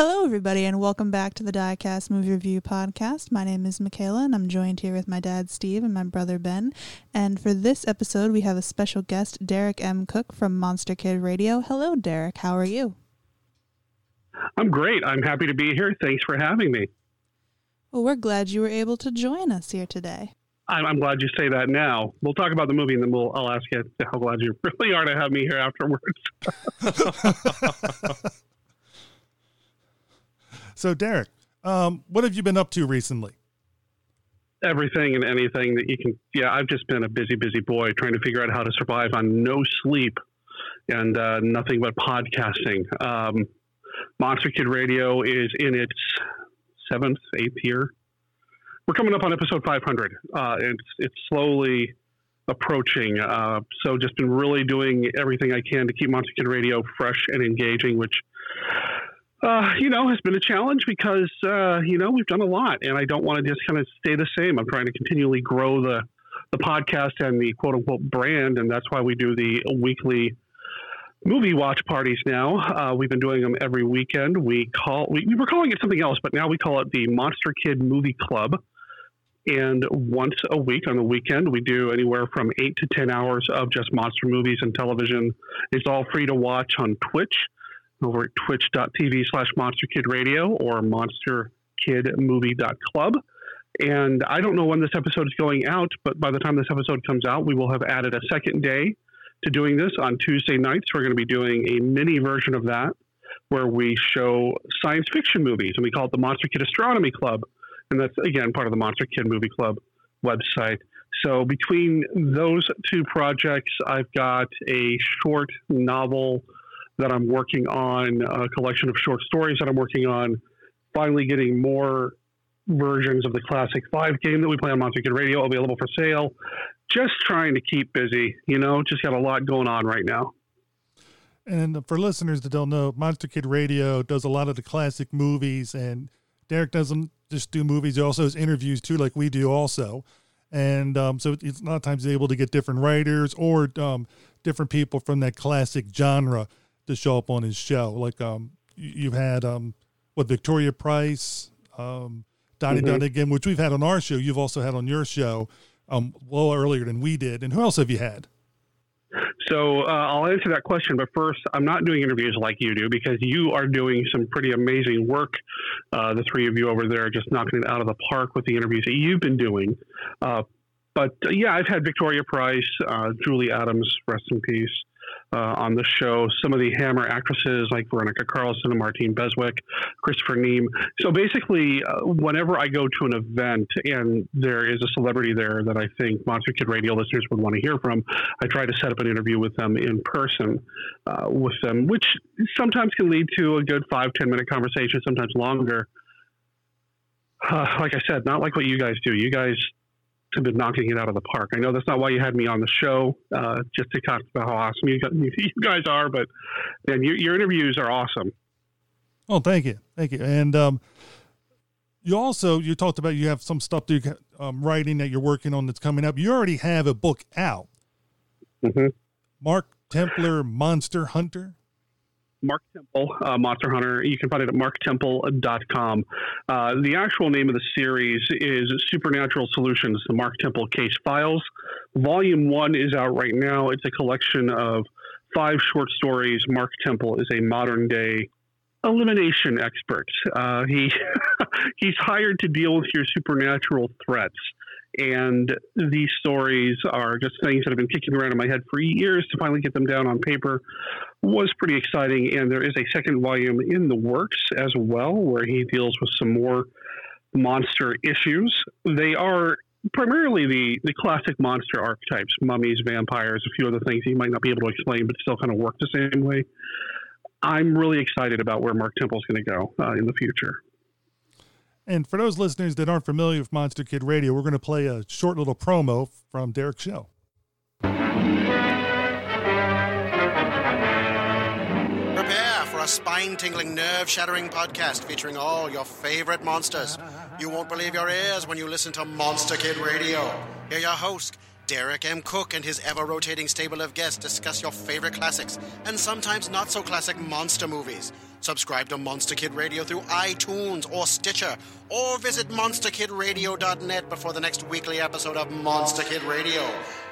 Hello, everybody, and welcome back to the Diecast Movie Review Podcast. My name is Michaela, and I'm joined here with my dad, Steve, and my brother, Ben. And for this episode, we have a special guest, Derek M. Koch from Monster Kid Radio. Hello, Derek. How are you? I'm great. I'm happy to be here. Thanks for having me. Well, we're glad you were able to join us here today. I'm, I'm glad you say that now. We'll talk about the movie and then we'll, I'll ask you how glad you really are to have me here afterwards. so, Derek, um, what have you been up to recently? Everything and anything that you can. Yeah, I've just been a busy, busy boy trying to figure out how to survive on no sleep and uh, nothing but podcasting. Um, Monster Kid Radio is in its seventh, eighth year. We're coming up on episode 500. Uh, it's it's slowly approaching. Uh, so just been really doing everything I can to keep Monster Kid Radio fresh and engaging, which uh, you know has been a challenge because uh, you know we've done a lot, and I don't want to just kind of stay the same. I'm trying to continually grow the the podcast and the quote unquote brand, and that's why we do the weekly movie watch parties now. Uh, we've been doing them every weekend. We call we, we, were calling it something else, but now we call it the Monster Kid Movie Club. And once a week on the weekend, we do anywhere from eight to ten hours of just monster movies and television. It's all free to watch on Twitch over at twitch.tv slash monster kid radio or monsterkidmovie.club. And I don't know when this episode is going out, but by the time this episode comes out, we will have added a second day to doing this on Tuesday nights. We're going to be doing a mini version of that where we show science fiction movies, and we call it the Monster Kid Astronomy Club. And that's, again, part of the Monster Kid Movie Club website. So between those two projects, I've got a short novel that I'm working on, a collection of short stories that I'm working on, finally getting more versions of the Classic 5 game that we play on Monster Kid Radio available for sale just trying to keep busy. You know, just got a lot going on right now. And for listeners that don't know, Monster Kid Radio does a lot of the classic movies, and Derek doesn't just do movies; he also does interviews too, like we do also. And um, so it's a lot of times able to get different writers or um, different people from that classic genre to show up on his show. Like um, you've had um, what Victoria Price, um, Donnie mm-hmm. Dunagan, which we've had on our show. You've also had on your show um, a little earlier than we did. And who else have you had? So uh, I'll answer that question, but first, I'm not doing interviews like you do because you are doing some pretty amazing work. Uh, the three of you over there just knocking it out of the park with the interviews that you've been doing. Uh, but yeah, I've had Victoria Price, uh, Julie Adams, rest in peace, uh, on the show. Some of the Hammer actresses like Veronica Carlson and Martine Beswick, Christopher Neame. So basically, uh, whenever I go to an event and there is a celebrity there that I think Monster Kid Radio listeners would want to hear from, I try to set up an interview with them in person uh, with them, which sometimes can lead to a good five, ten minute conversation, sometimes longer. Uh, like I said, not like what you guys do. You guys have been knocking it out of the park. I know that's not why you had me on the show, uh, just to talk about how awesome you, you guys are, but and your, your interviews are awesome. Oh, thank you, thank you. And um, you also you talked about you have some stuff that you um, writing that you're working on that's coming up. You already have a book out. Mm-hmm. Mark Templar Monster Hunter. Mark Temple, uh, Monster Hunter. You can find it at marktemple.com. Uh, the actual name of the series is Supernatural Solutions, the Mark Temple Case Files. Volume one is out right now. It's a collection of five short stories. Mark Temple is a modern day elimination expert. Uh, he he's hired to deal with your supernatural threats. And these stories are just things that have been kicking around in my head for years to finally get them down on paper was pretty exciting. And there is a second volume in the works as well, where he deals with some more monster issues. They are primarily the, the classic monster archetypes mummies, vampires, a few other things he might not be able to explain, but still kind of work the same way. I'm really excited about where Mark Temple is going to go uh, in the future. And for those listeners that aren't familiar with Monster Kid Radio, we're going to play a short little promo from Derek's show. Prepare for a spine tingling, nerve shattering podcast featuring all your favorite monsters. You won't believe your ears when you listen to Monster Kid Radio. Here, your host, Derek M. Koch and his ever rotating stable of guests discuss your favorite classics and sometimes not so classic monster movies. Subscribe to Monster Kid Radio through iTunes or Stitcher, or visit monsterkidradio.net before the next weekly episode of Monster Kid Radio.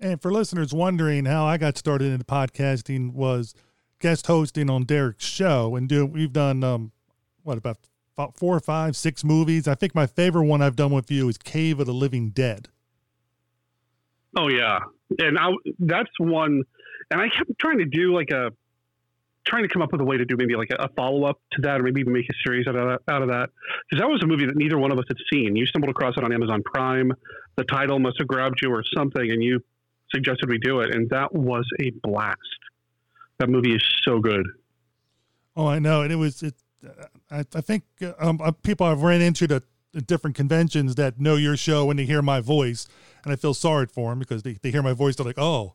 And for listeners wondering how I got started in podcasting was guest hosting on Derek's show, and do we've done um, what about four or five, six movies. I think my favorite one I've done with you is Cave of the Living Dead. Oh yeah, and I, that's one. And I kept trying to do like a, trying to come up with a way to do maybe like a, a follow up to that, or maybe even make a series out of. Out of that, because that was a movie that neither one of us had seen. You stumbled across it on Amazon Prime. The title must have grabbed you or something, and you suggested we do it, and that was a blast. That movie is so good. Oh, I know, and it was. It, I, I think um, uh, people I've ran into the, different conventions that know your show when they hear my voice, and I feel sorry for them because they, they hear my voice. They're like, "Oh,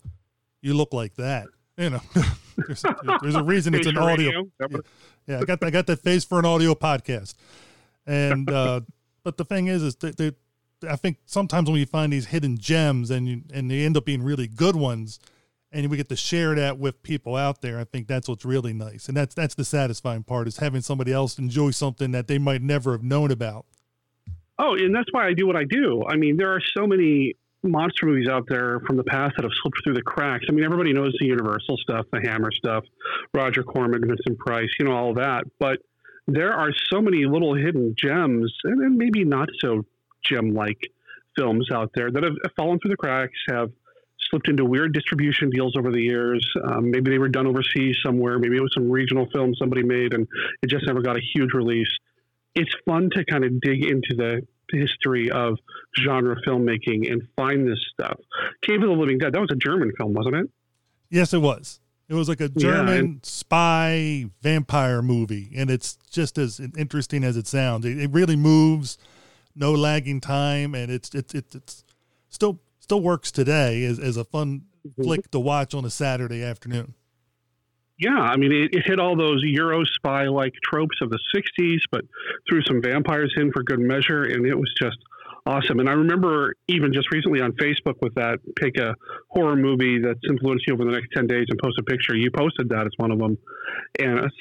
you look like that." You know, there's, there's, a reason it's an audio. Yeah, yeah, I got I got that face for an audio podcast, and uh, but the thing is, is they, they I think sometimes when you find these hidden gems and you, and they end up being really good ones, and we get to share that with people out there, I think that's what's really nice, and that's that's the satisfying part is having somebody else enjoy something that they might never have known about. Oh, and that's why I do what I do. I mean, there are so many monster movies out there from the past that have slipped through the cracks. I mean, everybody knows the Universal stuff, the Hammer stuff, Roger Corman, Vincent Price, you know, all that, but there are so many little hidden gems, and maybe not so gem like films out there that have fallen through the cracks, have slipped into weird distribution deals over the years. Um, maybe they were done overseas somewhere. Maybe it was some regional film somebody made and it just never got a huge release. It's fun to kind of dig into the history of genre filmmaking and find this stuff. Cave of the Living Dead, that was a German film, wasn't it? Yes, it was. It was like a German yeah, and- spy vampire movie, and it's just as interesting as it sounds. It, it really moves no lagging time, and it's it's it's, it's still still works today as, as a fun mm-hmm. flick to watch on a Saturday afternoon. Yeah, I mean, it, it hit all those Euro spy like tropes of the '60s, but threw some vampires in for good measure, and it was just awesome. And I remember even just recently on Facebook with that, pick a horror movie that's influenced you over the next 10 days and post a picture. You posted that as one of them. And it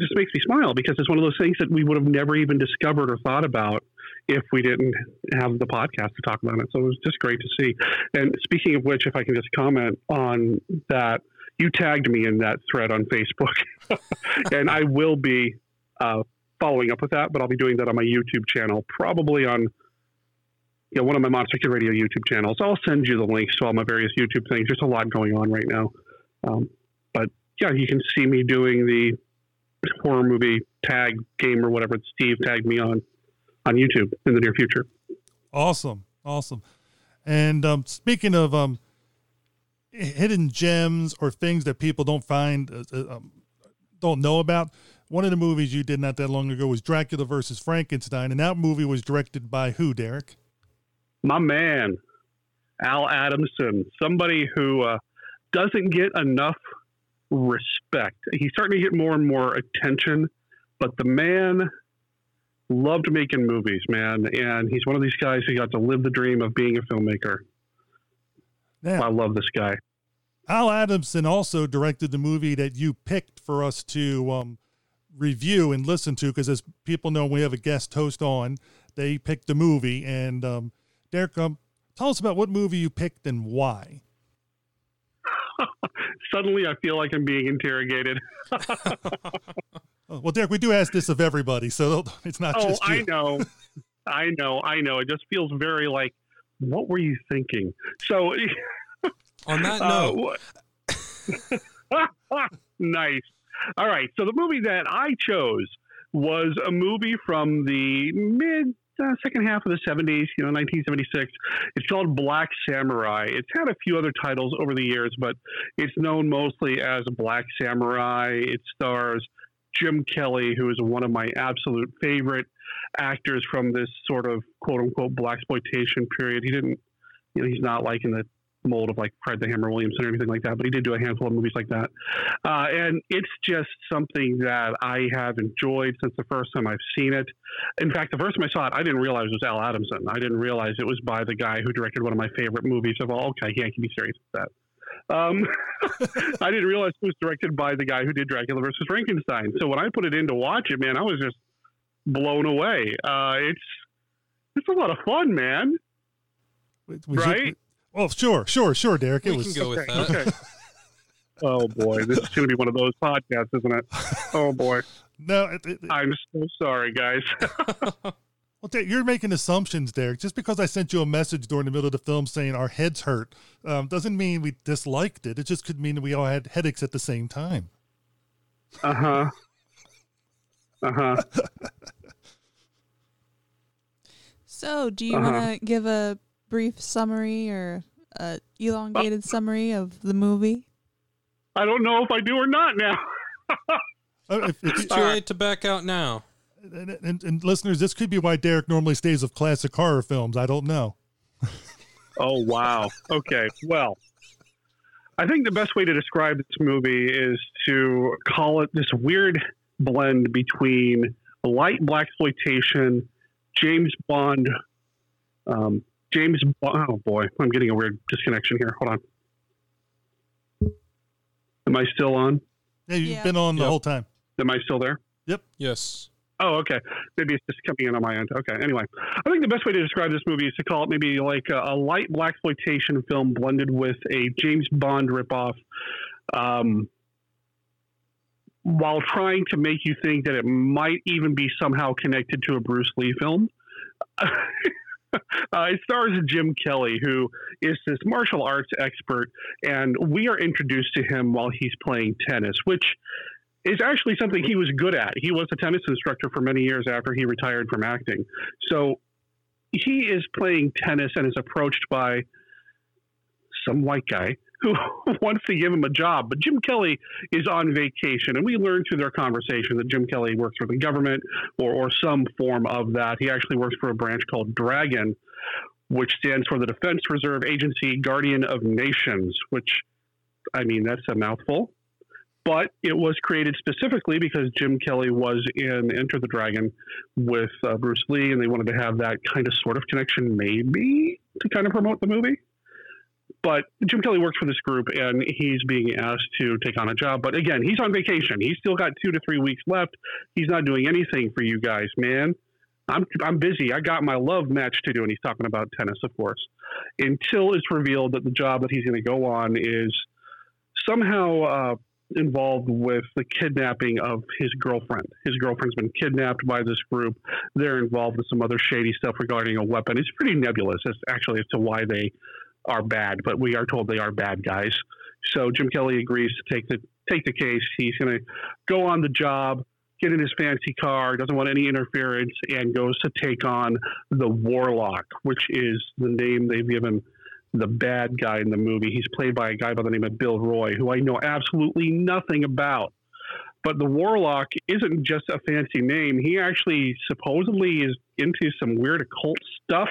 just makes me smile because it's one of those things that we would have never even discovered or thought about if we didn't have the podcast to talk about it. So it was just great to see. And speaking of which, if I can just comment on that, you tagged me in that thread on Facebook, and I will be uh, following up with that, but I'll be doing that on my YouTube channel, probably on you know, one of my Monster Kid Radio YouTube channels. I'll send you the links to all my various YouTube things. There's a lot going on right now. Um, but yeah, you can see me doing the horror movie tag game or whatever Steve tagged me on on YouTube in the near future. Awesome, awesome. And um, speaking of um, hidden gems or things that people don't find, uh, uh, um, don't know about, one of the movies you did not that long ago was Dracula versus Frankenstein, and that movie was directed by who, Derek? My man, Al Adamson, somebody who uh, doesn't get enough respect. He's starting to get more and more attention, but the man loved making movies, man. And he's one of these guys who got to live the dream of being a filmmaker. Yeah. I love this guy. Al Adamson also directed the movie that you picked for us to um, review and listen to because, as people know, we have a guest host on. They picked the movie, and um, Derek, um, tell us about what movie you picked and why. Suddenly, I feel like I'm being interrogated. Oh, well, Derek, we do ask this of everybody, so it's not oh, just you. I know, I know, I know. It just feels very like, what were you thinking? So, on that note, uh, nice. All right. So the movie that I chose was a movie from the mid uh, second half of the 70s, you know, 1976. It's called Black Samurai. It's had a few other titles over the years, but it's known mostly as Black Samurai. It stars Jim Kelly, who is one of my absolute favorite actors from this sort of quote unquote black exploitation period. He didn't, you know, he's not like in the mold of like Fred the Hammer Williamson or anything like that, but he did do a handful of movies like that. Uh, and it's just something that I have enjoyed since the first time I've seen it. In fact, the first time I saw it, I didn't realize it was Al Adamson. I didn't realize it was by the guy who directed one of my favorite movies of all. Okay, I can be serious with that. Um, I didn't realize it was directed by the guy who did Dracula versus Frankenstein. So when I put it in to watch it, man, I was just blown away. Uh, it's it's a lot of fun, man. Was right? It, oh, sure, sure, sure, Derek. We it was can go with okay, that. okay. Oh boy, this is going to be one of those podcasts, isn't it? Oh boy, no. It, it, I'm so sorry, guys. well, Derek, you're making assumptions, Derek. Just because I sent you a message during the middle of the film saying our heads hurt um, doesn't mean we disliked it. It just could mean we all had headaches at the same time. Uh huh. Uh huh. So, do you Uh-huh. want to give a brief summary or a elongated summary of the movie? I don't know if I do or not now. Uh, if- if- It's too late to back out now. And, and, and listeners, this could be why Derek normally stays with classic horror films. I don't know. Oh wow. Okay. Well, I think the best way to describe this movie is to call it this weird blend between light black exploitation, James Bond, um, James. Bo- oh boy, I'm getting a weird disconnection here. Hold on. Am I still on? Yeah, you've Yeah. been on the Yep. whole time. Am I still there? Yep. Yes. Oh, okay. Maybe it's just coming in on my end. Okay. Anyway, I think the best way to describe this movie is to call it maybe like a, a light black exploitation film blended with a James Bond ripoff, um, while trying to make you think that it might even be somehow connected to a Bruce Lee film. uh, it stars Jim Kelly, who is this martial arts expert, and we are introduced to him while he's playing tennis, which is actually something he was good at. He was a tennis instructor for many years after he retired from acting. So he is playing tennis and is approached by some white guy who wants to give him a job. But Jim Kelly is on vacation, and we learn through their conversation that Jim Kelly works for the government or, or some form of that. He actually works for a branch called Dragon, which stands for the Defense Reserve Agency Guardian of Nations, which, I mean, that's a mouthful but it was created specifically because Jim Kelly was in Enter the Dragon with uh, Bruce Lee, and they wanted to have that kind of sort of connection, maybe to kind of promote the movie. But Jim Kelly works for this group, and he's being asked to take on a job. But again, he's on vacation. He's still got two to three weeks left. He's not doing anything for you guys, man. I'm I'm busy. I got my love match to do, and he's talking about tennis, of course. Until it's revealed that the job that he's going to go on is somehow uh, involved with the kidnapping of his girlfriend. His girlfriend's been kidnapped by this group. They're involved with some other shady stuff regarding a weapon. It's pretty nebulous as actually as to why they are bad, but we are told they are bad guys. So Jim Kelly agrees to take the take the case. He's going to go on the job, get in his fancy car, doesn't want any interference, and goes to take on the Warlock, which is the name they've given the bad guy in the movie. He's played by a guy by the name of Bill Roy, who I know absolutely nothing about. But the Warlock isn't just a fancy name. He actually supposedly is into some weird occult stuff.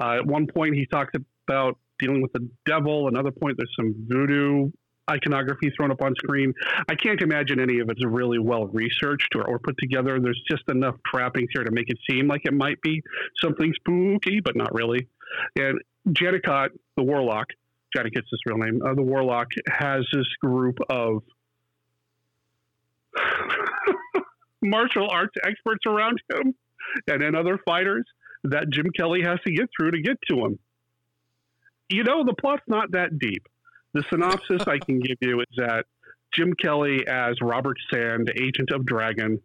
Uh, at one point, he talks about dealing with the devil. Another point, there's some voodoo iconography thrown up on screen. I can't imagine any of it's really well researched or, or put together. There's just enough trappings here to make it seem like it might be something spooky, but not really. And Janicot, the Warlock, Janicot's his real name, uh, the Warlock has this group of martial arts experts around him and then other fighters that Jim Kelly has to get through to get to him. You know, the plot's not that deep. The synopsis I can give you is that Jim Kelly, as Robert Sand, agent of Dragon,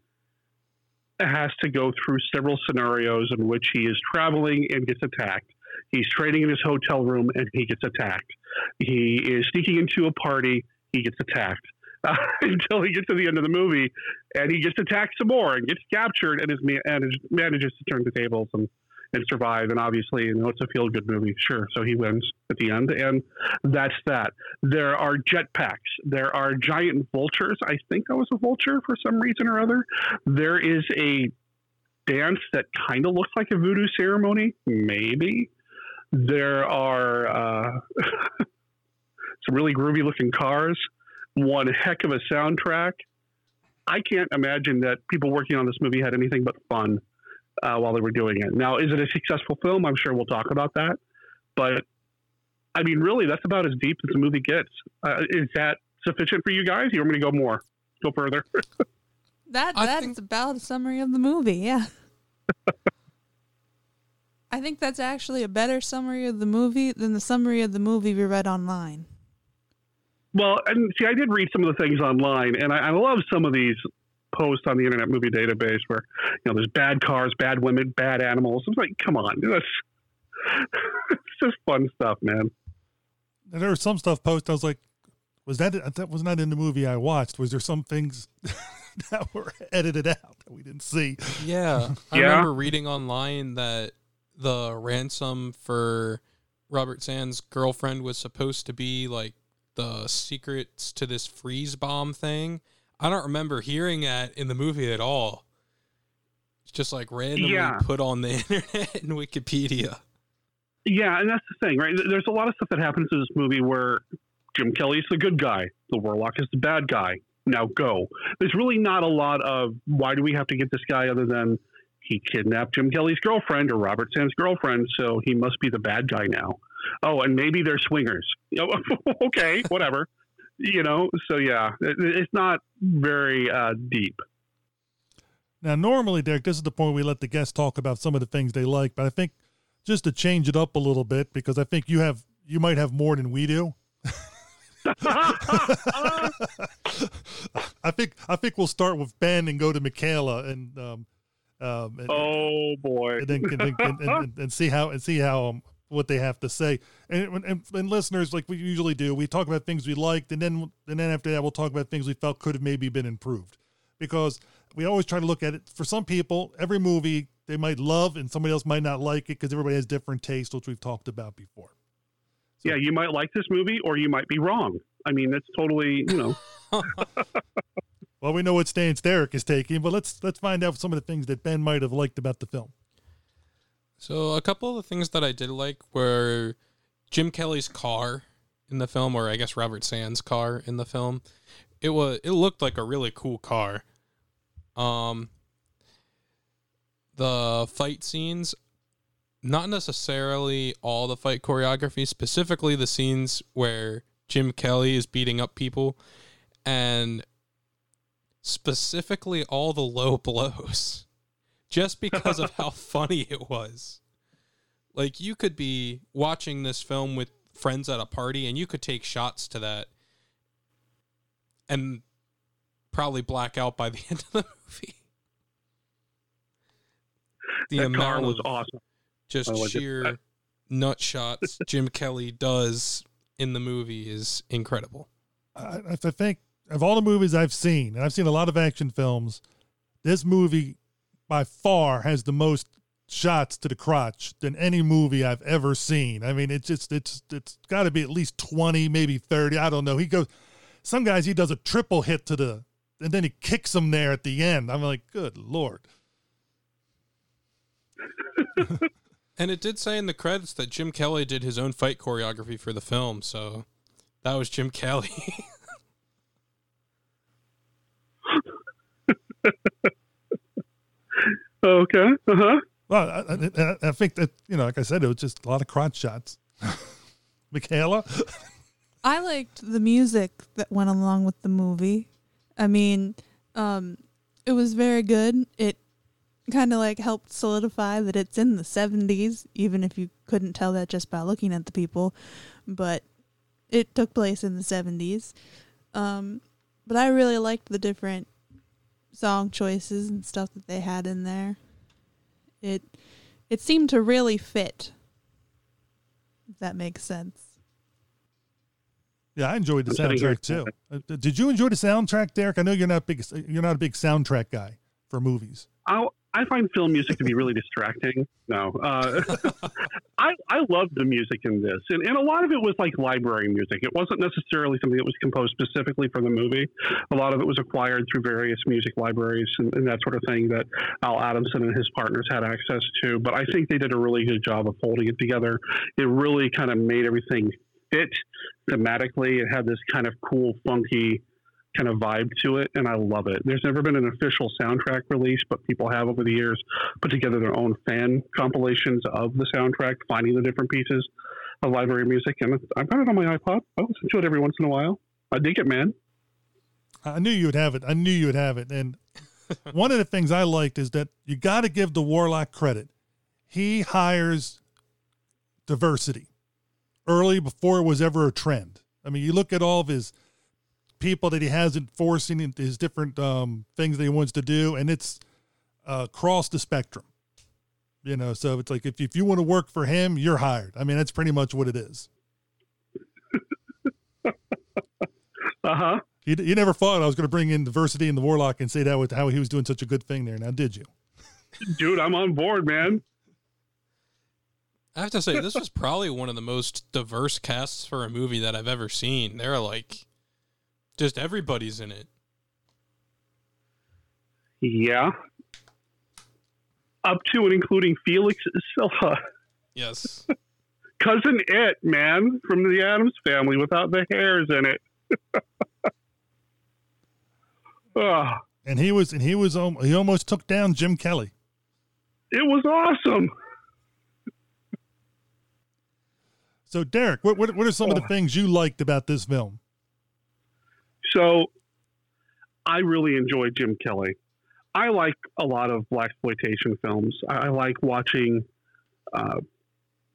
has to go through several scenarios in which he is traveling and gets attacked. He's training in his hotel room and he gets attacked. He is sneaking into a party, he gets attacked. Uh, until he gets to the end of the movie and he gets attacked some more and gets captured and is and is- manages to turn the tables and and survive. And obviously, you know, it's a feel good movie, sure. So he wins at the end, and that's that. There are jetpacks. There are giant vultures. I think I was a vulture for some reason or other. There is a dance that kind of looks like a voodoo ceremony, maybe. There are uh, some really groovy looking cars, one heck of a soundtrack. I can't imagine that people working on this movie had anything but fun uh, while they were doing it. Now, is it a successful film? I'm sure we'll talk about that. But I mean, really, that's about as deep as the movie gets. Uh, is that sufficient for you guys? You want me to go more? Go further? that that's think- about a summary of the movie. Yeah. I think that's actually a better summary of the movie than the summary of the movie we read online. Well, and see, I did read some of the things online, and I, I love some of these posts on the Internet Movie Database where you know there's bad cars, bad women, bad animals. I'm like, come on, that's it's just fun stuff, man. And there was some stuff posted. I was like, was that that was not in the movie I watched? Was there some things that were edited out that we didn't see? Yeah. I Yeah. remember reading online that the ransom for Robert Sand's girlfriend was supposed to be like the secrets to this freeze bomb thing. I don't remember hearing that in the movie at all. It's just like randomly Yeah. put on the internet and Wikipedia. Yeah, and that's the thing, right? There's a lot of stuff that happens in this movie where Jim Kelly's the good guy, the Warlock is the bad guy. Now go. There's really not a lot of why do we have to get this guy other than he kidnapped Jim Kelly's girlfriend or Robert Sand's girlfriend, so he must be the bad guy now. Oh, and maybe they're swingers. Okay, whatever. You know, so yeah, it, it's not very uh, deep. Now, normally, Derek, this is the point we let the guests talk about some of the things they like, but I think just to change it up a little bit because I think you have you might have more than we do. I think I think we'll start with Ben and go to Michaela and um, um and, oh boy. and then and, and, and, and, and see how and see how um, what they have to say. And, and and listeners, like we usually do, we talk about things we liked, and then and then after that, we'll talk about things we felt could have maybe been improved, because we always try to look at it. For some people, every movie they might love, and somebody else might not like it because everybody has different tastes, which we've talked about before. yeah, you might like this movie or you might be wrong. I mean, it's totally, you know. Well, we know what stance Derek is taking, but let's let's find out some of the things that Ben might have liked about the film. So a couple of the things that I did like were Jim Kelly's car in the film, or I guess Robert Sand's car in the film. It was it looked like a really cool car. Um, the fight scenes, not necessarily all the fight choreography, specifically the scenes where Jim Kelly is beating up people, and specifically all the low blows just because of how funny it was. Like you could be watching this film with friends at a party and you could take shots to that and probably black out by the end of the movie. The that car amount was of awesome. just I like it. sheer nut shots Jim Kelly does in the movie is incredible. I, I think of all the movies I've seen, and I've seen a lot of action films, this movie by far has the most shots to the crotch than any movie I've ever seen. I mean, it's just it's it's got to be at least twenty, maybe thirty. I don't know. He goes, some guys he does a triple hit to the, and then he kicks them there at the end. I'm like, good lord. And it did say in the credits that Jim Kelly did his own fight choreography for the film, so that was Jim Kelly. Okay. Uh huh. Well, I, I, I think that you know, like I said, it was just a lot of crotch shots. Michaela, I liked the music that went along with the movie. I mean, um, it was very good. It kind of like helped solidify that it's in the 70s, even if you couldn't tell that just by looking at the people. But it took place in the 70s. Um, but I really liked the different song choices and stuff that they had in there. It it seemed to really fit. If that makes sense. yeah, I enjoyed the I'm sitting here- soundtrack too. Uh, did you enjoy the soundtrack, Derek? I know you're not big. You're not a big soundtrack guy for movies. I, I find film music to be really distracting. No, uh, I I love the music in this, and, and a lot of it was like library music. It wasn't necessarily something that was composed specifically for the movie. A lot of it was acquired through various music libraries and, and that sort of thing that Al Adamson and his partners had access to. But I think they did a really good job of holding it together. It really kind of made everything fit thematically. It had this kind of cool, funky kind of vibe to it, and I love it. There's never been an official soundtrack release, but people have over the years put together their own fan compilations of the soundtrack, finding the different pieces of library music, and I've got it on my iPod. I listen to it every once in a while. I dig it, man. I knew you would have it. I knew you would have it. And one of the things I liked is that you got to give the Warlock credit. He hires diversity early before it was ever a trend. I mean, you look at all of his people that he has enforcing his different um, things that he wants to do, and it's uh, across the spectrum. You know, so it's like if if you want to work for him, you're hired. I mean, that's pretty much what it is. uh huh. You, you never thought I was going to bring in diversity in the Warlock and say that with how he was doing such a good thing there. Now, did you? Dude, I'm on board, man. I have to say, this was probably one of the most diverse casts for a movie that I've ever seen. They're like, just everybody's in it. Yeah. Up to and including Felix Silla. Yes. Cousin Itt, man, from the Addams family without the hairs in it. oh, And he was and he was um, he almost took down Jim Kelly. it was awesome. So, Derek, what what, what are some of the things you liked about this film? So I really enjoy Jim Kelly. I like a lot of black exploitation films. I, like watching, uh,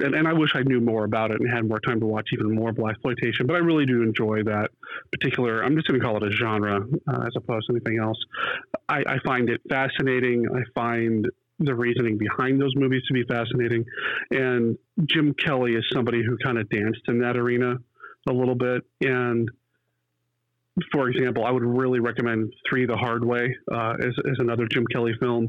and, and I wish I knew more about it and had more time to watch even more black exploitation. But I really do enjoy that particular. I'm just going to call it a genre uh, as opposed to anything else. I, I find it fascinating. I find the reasoning behind those movies to be fascinating. And Jim Kelly is somebody who kind of danced in that arena a little bit and for example, I would really recommend Three the Hard Way uh, as, as another Jim Kelly film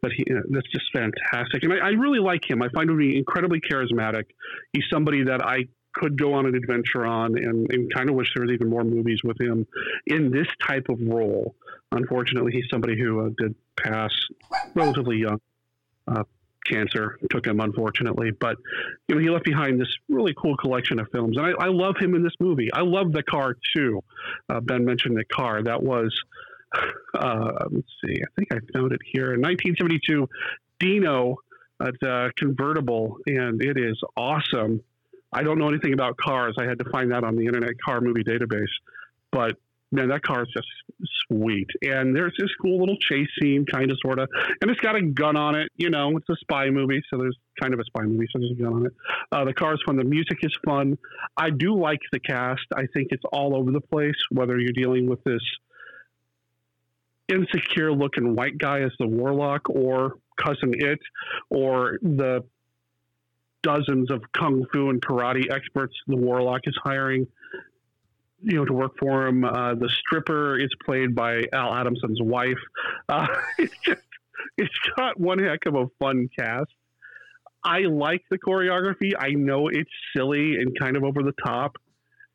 But he that's just fantastic, and I, I really like him. I find him incredibly charismatic. He's somebody that I could go on an adventure on, and, and kind of wish there was even more movies with him in this type of role. Unfortunately, he's somebody who uh, did pass relatively young. Uh, cancer took him, unfortunately. But you know, he left behind this really cool collection of films, and I, I love him in this movie. I love the car too. Uh, ben mentioned the car. That was, uh, let's see, I think I found it here in 1972. Dino, it's a convertible, and it is awesome. I don't know anything about cars. I had to find that on the Internet Car Movie Database, but man, that car is just sweet. And there's this cool little chase scene, kind of, sort of, and it's got a gun on it. You know, it's a spy movie, so there's kind of a spy movie, so there's a gun on it. Uh, the car is fun. The music is fun. I do like the cast. I think it's all over the place. Whether you're dealing with this insecure looking white guy as the warlock, or cousin it, or the dozens of kung fu and karate experts the warlock is hiring you know, to work for him. Uh, the stripper is played by Al Adamson's wife. Uh, it's just, it's got one heck of a fun cast. I like the choreography. I know it's silly and kind of over the top.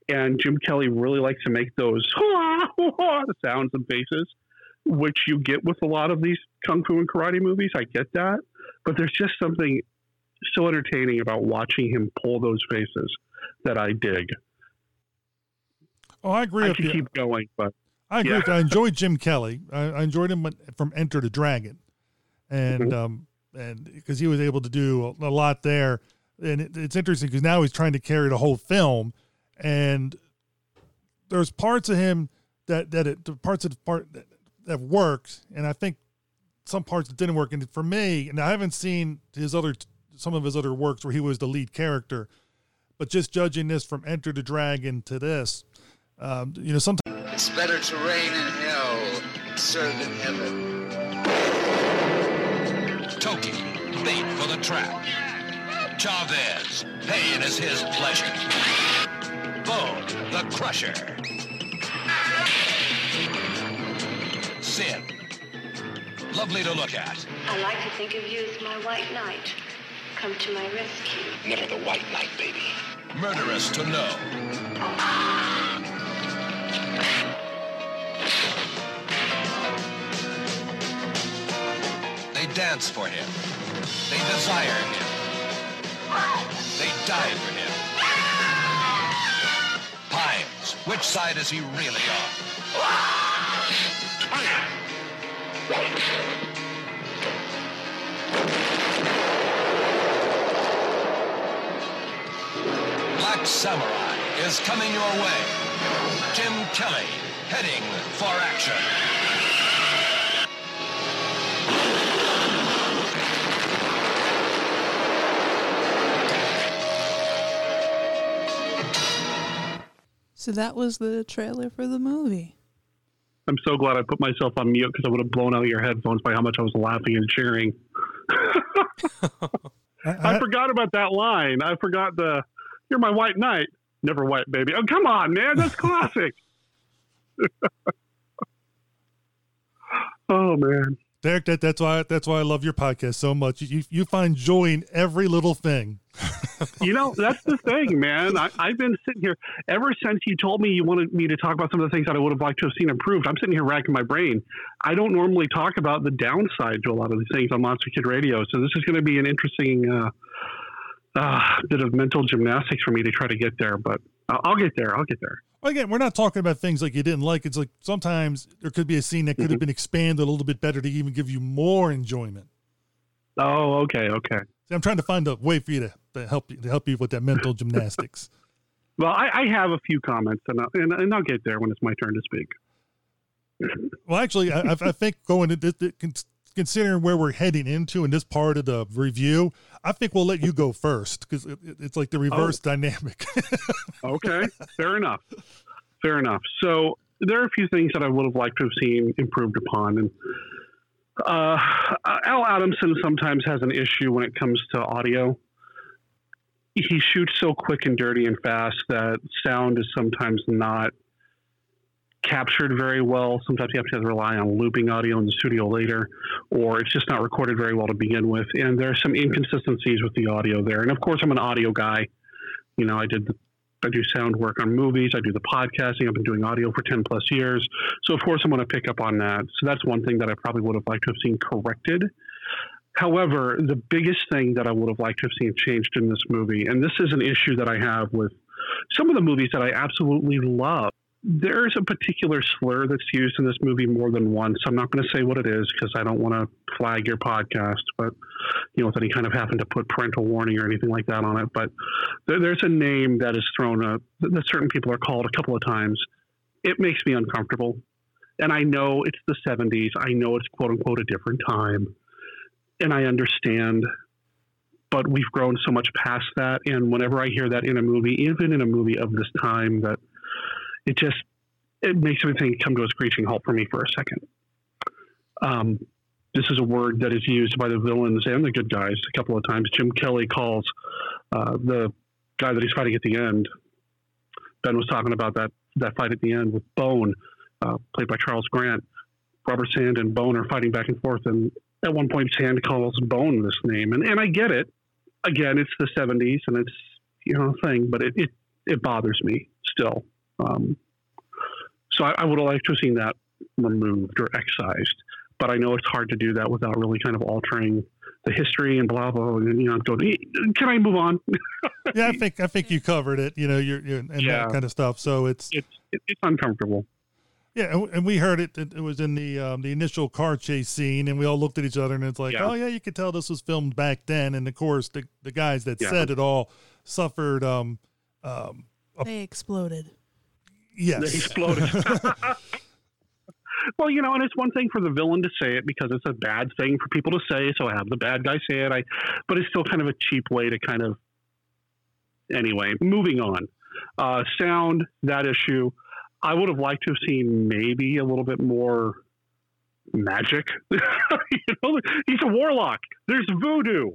And Jim Kelly really likes to make those sounds and faces, which you get with a lot of these kung fu and karate movies. I get that. But there's just something so entertaining about watching him pull those faces that I dig. Oh, I agree I with you. keep going, but I agree. Yeah. With you. I enjoyed Jim Kelly. I, I enjoyed him from Enter the Dragon, and Mhm. um, and because he was able to do a, a lot there. And it, it's interesting because now he's trying to carry the whole film, and there's parts of him that that it the parts of the part that, that worked, and I think some parts that didn't work. And for me, and I haven't seen his other some of his other works where he was the lead character, but just judging this from Enter the Dragon to this, um, you know, sometimes. It's better to reign in hell, serve in heaven. Toki, bait for the trap. Chavez, pain is his pleasure. Bone, the crusher. Sin, lovely to look at. I like to think of you as my white knight. Come to my rescue. Never the white knight, baby. Murderous to know. Dance for him. They desire him. They die for him. Pines, which side is he really on? Black Samurai is coming your way. Jim Kelly heading for action. So that was the trailer for the movie. I'm so glad I put myself on mute because I would have blown out your headphones by how much I was laughing and cheering. I, I, forgot about that line. I forgot the "You're my white knight." Never white, baby. Oh, come on, man. That's classic. oh man. Derek, that, that's why that's why I love your podcast so much. You you find joy in every little thing. You know, that's the thing, man. I, I've been sitting here ever since you told me you wanted me to talk about some of the things that I would have liked to have seen improved. I'm sitting here racking my brain. I don't normally talk about the downside to a lot of these things on Monster Kid Radio, so this is going to be an interesting uh, uh, bit of mental gymnastics for me to try to get there. But I'll get there. I'll get there. Well, again, we're not talking about things like you didn't like. It's like sometimes there could be a scene that could have mm-hmm. been expanded a little bit better to even give you more enjoyment. Oh, okay, okay. See, I'm trying to find a way for you to, to help you to help you with that mental gymnastics. Well, I, I have a few comments, and I'll, and, and I'll get there when it's my turn to speak. Well, actually, I, I I think going to considering where we're heading into in this part of the review, I think we'll let you go first because it, it- it's like the reverse dynamic. Okay, fair enough. Fair enough. So there are a few things that I would have liked to have seen improved upon, and uh, Al Adamson sometimes has an issue when it comes to audio. He shoots so quick and dirty and fast that sound is sometimes not captured very well. Sometimes you have to rely on looping audio in the studio later, or it's just not recorded very well to begin with. And there are some inconsistencies with the audio there. And of course, I'm an audio guy. You know, I did the I do sound work on movies. I do the podcasting. I've been doing audio for 10 plus years. So, of course, I'm going to pick up on that. So, that's one thing that I probably would have liked to have seen corrected. However, the biggest thing that I would have liked to have seen changed in this movie, and this is an issue that I have with some of the movies that I absolutely love. There's a particular slur that's used in this movie more than once. I'm not going to say what it is because I don't want to flag your podcast, but you know, with any kind of having to put parental warning or anything like that on it. But there, there's a name that is thrown up that certain people are called a couple of times. It makes me uncomfortable. And I know it's the 70s. I know it's quote unquote a different time. And I understand. But we've grown so much past that. And whenever I hear that in a movie, even in a movie of this time, that it just it makes everything come to a screeching halt for me for a second. Um, this is a word that is used by the villains and the good guys a couple of times. Jim Kelly calls uh, the guy that he's fighting at the end. Ben was talking about that that fight at the end with Bone, uh, played by Charles Grant. Robert Sand and Bone are fighting back and forth, and at one point Sand calls Bone this name, and and I get it. Again, it's the '70s, and it's you know a thing, but it it, it bothers me still. Um, so I, I would have liked to have seen that removed or excised but I know it's hard to do that without really kind of altering the history and blah blah. And, you know, go. Can I move on? yeah, I think I think you covered it. You know, you're, you're and Yeah. that kind of stuff. So it's it's it's uncomfortable. yeah, and, and we heard it. It, it was in the um, the initial car chase scene, and we all looked at each other, and it's like, Yeah. oh yeah, you could tell this was filmed back then. And of course, the the guys that Yeah. said it all suffered. Um, um, They exploded. Yes, They exploded. well, you know, and it's one thing for the villain to say it because it's a bad thing for people to say. So I have the bad guy say it. I, but it's still kind of a cheap way to kind of. Anyway, moving on. Uh, sound that issue. I would have liked to have seen maybe a little bit more magic. you know, he's a warlock. There's voodoo.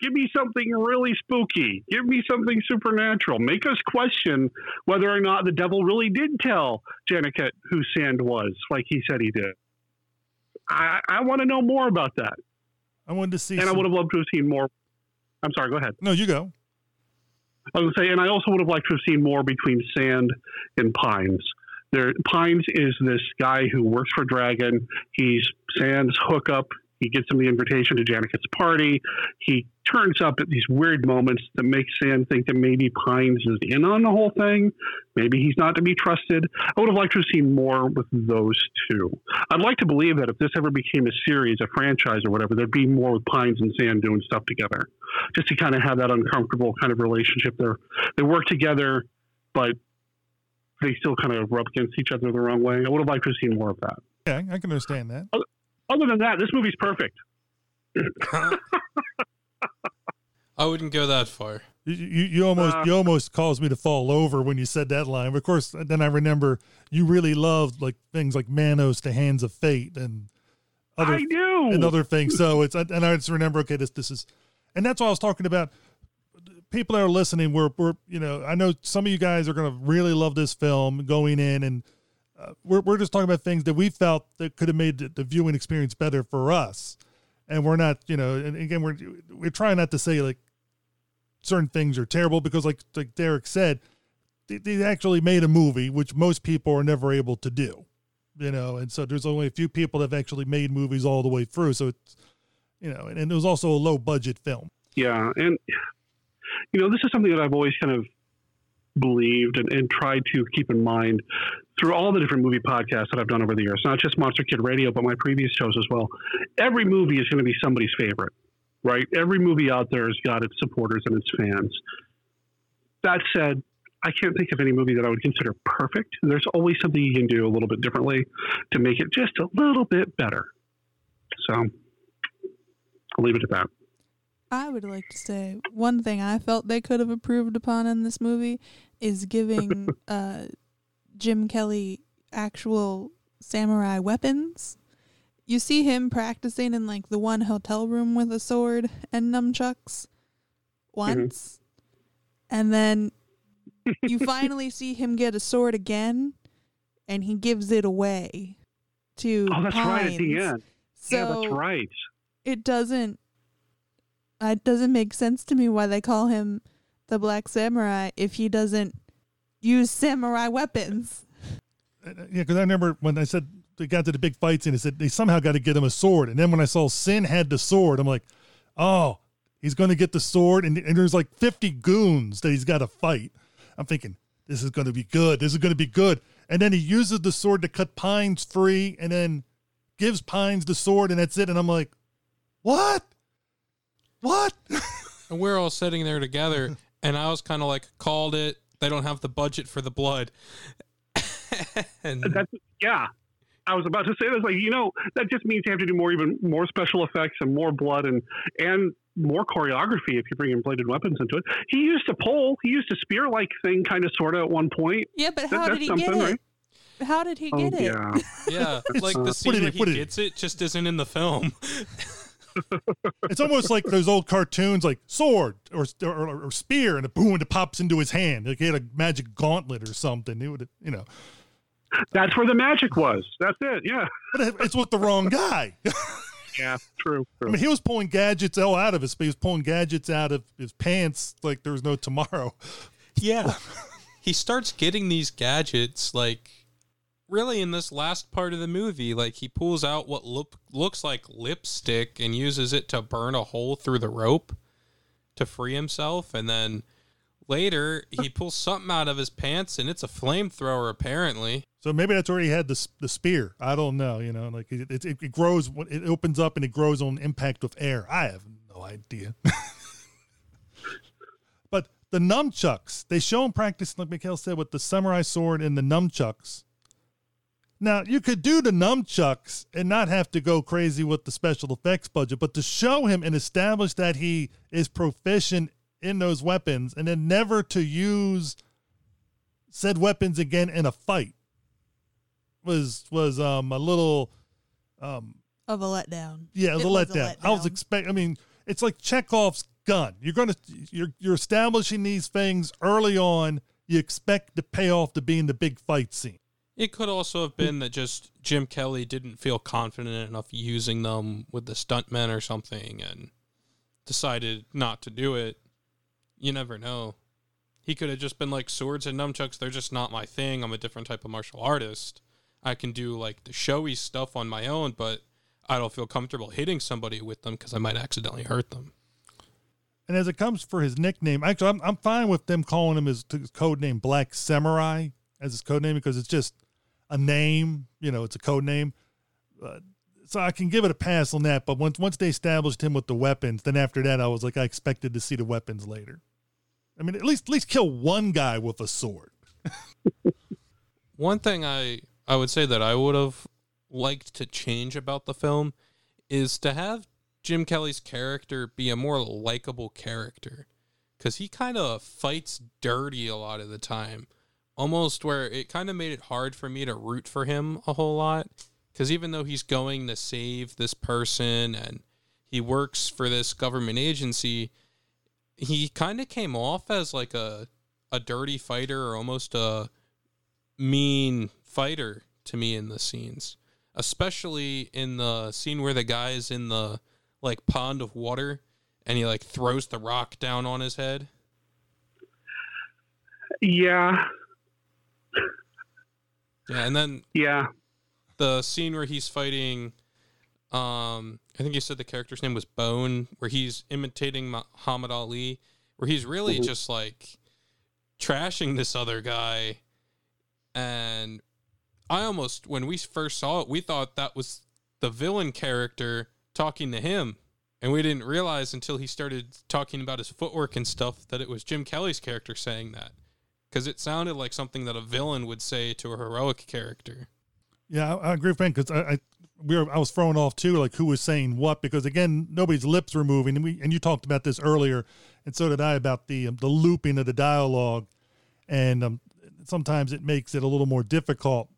Give me something really spooky. Give me something supernatural. Make us question whether or not the devil really did tell Janicot who Sand was, like he said he did. I, I want to know more about that. I wanted to see. And I would have loved to have seen more. I'm sorry, go ahead. no, you go. I was gonna say, and I also would have liked to have seen more between Sand and Pines. There, Pines is this guy who works for Dragon. He's Sand's hookup. He gets him the invitation to Janicot's party. He turns up at these weird moments that make Sand think that maybe Pines is in on the whole thing. Maybe he's not to be trusted. I would have liked to have seen more with those two. I'd like to believe that if this ever became a series, a franchise, or whatever, there'd be more with Pines and Sand doing stuff together just to kind of have that uncomfortable kind of relationship. They're they work together, but they still kind of rub against each other the wrong way. I would have liked to have seen more of that. Yeah, I can understand that. Uh, Other than that, this movie's perfect. I wouldn't go that far. You, you, you almost Uh, you almost caused me to fall over when you said that line. Of course, then I remember you really loved like things like Manos The Hands of Fate and other I do. and other things. So it's and I just remember okay, this this is, and that's what I was talking about. People that are listening, we're we're you know I know some of you guys are going to really love this film going in, and we're we're just talking about things that we felt that could have made the, the viewing experience better for us, and we're not you know and again we're we're trying not to say like certain things are terrible because like like Derek said, they, they actually made a movie which most people are never able to do, you know, and so there's only a few people that have actually made movies all the way through. So it's you know, and, and it was also a low budget film. Yeah, and you know, this is something that I've always kind of believed and, and tried to keep in mind through all the different movie podcasts that I've done over the years, not just Monster Kid Radio, but my previous shows as well. Every movie is going to be somebody's favorite, right? Every movie out there has got its supporters and its fans. That said, I can't think of any movie that I would consider perfect. There's always something you can do a little bit differently to make it just a little bit better. So I'll leave it at that. I would like to say one thing I felt they could have improved upon in this movie is giving uh, Jim Kelly actual samurai weapons. You see him practicing in like the one hotel room with a sword and nunchucks once, and then you finally see him get a sword again, and he gives it away to Oh, that's right at the end. So yeah, that's right. it doesn't it doesn't make sense to me why they call him the black samurai if he doesn't use samurai weapons Uh, Yeah, because I remember when I said they got to the big fight scene, I said they somehow got to get him a sword, and then when I saw Sin had the sword, I'm like, oh, he's going to get the sword, and, and there's like 50 goons that he's got to fight. I'm thinking this is going to be good. This is going to be good, and then he uses the sword to cut Pines free, and then gives Pines the sword, and that's it. And I'm like, what? What? And we're all sitting there together, and I was kind of like, called it. They don't have the budget for the blood. and That's yeah. I was about to say this. Like you know, that just means you have to do more, even more special effects and more blood and and more choreography if you bring in bladed weapons into it. He used a pole. He used a spear-like thing, kind of, sort of, at one point. yeah but how that's did he get something, it right? how did he Oh, get it yeah. yeah, like the scene it where he put it in. gets it just isn't in the film. It's almost like those old cartoons, like sword or, or, or spear, and a boom, and it pops into his hand. Like he had a magic gauntlet or something. It would, you know, That's where the magic was. That's it. Yeah. but it's with the wrong guy. Yeah. True. I mean, he was pulling gadgets all out of his. He was pulling gadgets out of his pants like there was no tomorrow. Yeah. he starts getting these gadgets like really in this last part of the movie. Like he pulls out what look looks like lipstick and uses it to burn a hole through the rope to free himself and then later he pulls something out of his pants and it's a flamethrower apparently. So maybe that's where he had the the spear. I don't know. You know, like it, it, it grows. It opens up and it grows on impact with air. I have no idea. but the nunchucks, they show him practice, like Michaela said, with the samurai sword and the nunchucks. Now you could do the nunchucks and not have to go crazy with the special effects budget, but to show him and establish that he is proficient in those weapons, and then never to use said weapons again in a fight was was um a little um of a letdown yeah, it was, It a, was a letdown. I was letdown. expect I mean, it's like Chekhov's gun. You're gonna you're you're establishing these things early on. You expect the payoff to be in the big fight scene. It could also have been that just Jim Kelly didn't feel confident enough using them with the stuntmen or something and decided not to do it. You never know. He could have just been like swords and nunchucks, they're just not my thing. I'm a different type of martial artist. I can do like the showy stuff on my own, but I don't feel comfortable hitting somebody with them because I might accidentally hurt them. And as it comes for his nickname, actually, I'm, I'm fine with them calling him his, his code name Black Samurai as his code name because it's just a name, you know, it's a code name. Uh, so I can give it a pass on that. But once once they established him with the weapons, then after that, I was like, I expected to see the weapons later. I mean, at least at least kill one guy with a sword. One thing I I would say that I would have liked to change about the film is to have Jim Kelly's character be a more likable character cuz he kind of fights dirty a lot of the time. Almost where it kind of made it hard for me to root for him a whole lot. Cuz even though he's going to save this person and he works for this government agency, he kind of came off as like a a dirty fighter or almost a mean fighter to me in the scenes, especially in the scene where the guy is in the like pond of water and he like throws the rock down on his head. Yeah, Yeah, and then yeah. the scene where he's fighting um I think you said the character's name was Bone where he's imitating Muhammad Ali where he's really Mhm. just like trashing this other guy and I almost when we first saw it we thought that was the villain character talking to him and we didn't realize until he started talking about his footwork and stuff that it was Jim Kelly's character saying that cuz it sounded like something that a villain would say to a heroic character. Yeah, I, I agree with Ben because I, I we were I was thrown off too, like who was saying what because again nobody's lips were moving and we and you talked about this earlier and so did I about the um, the looping of the dialogue and um, sometimes it makes it a little more difficult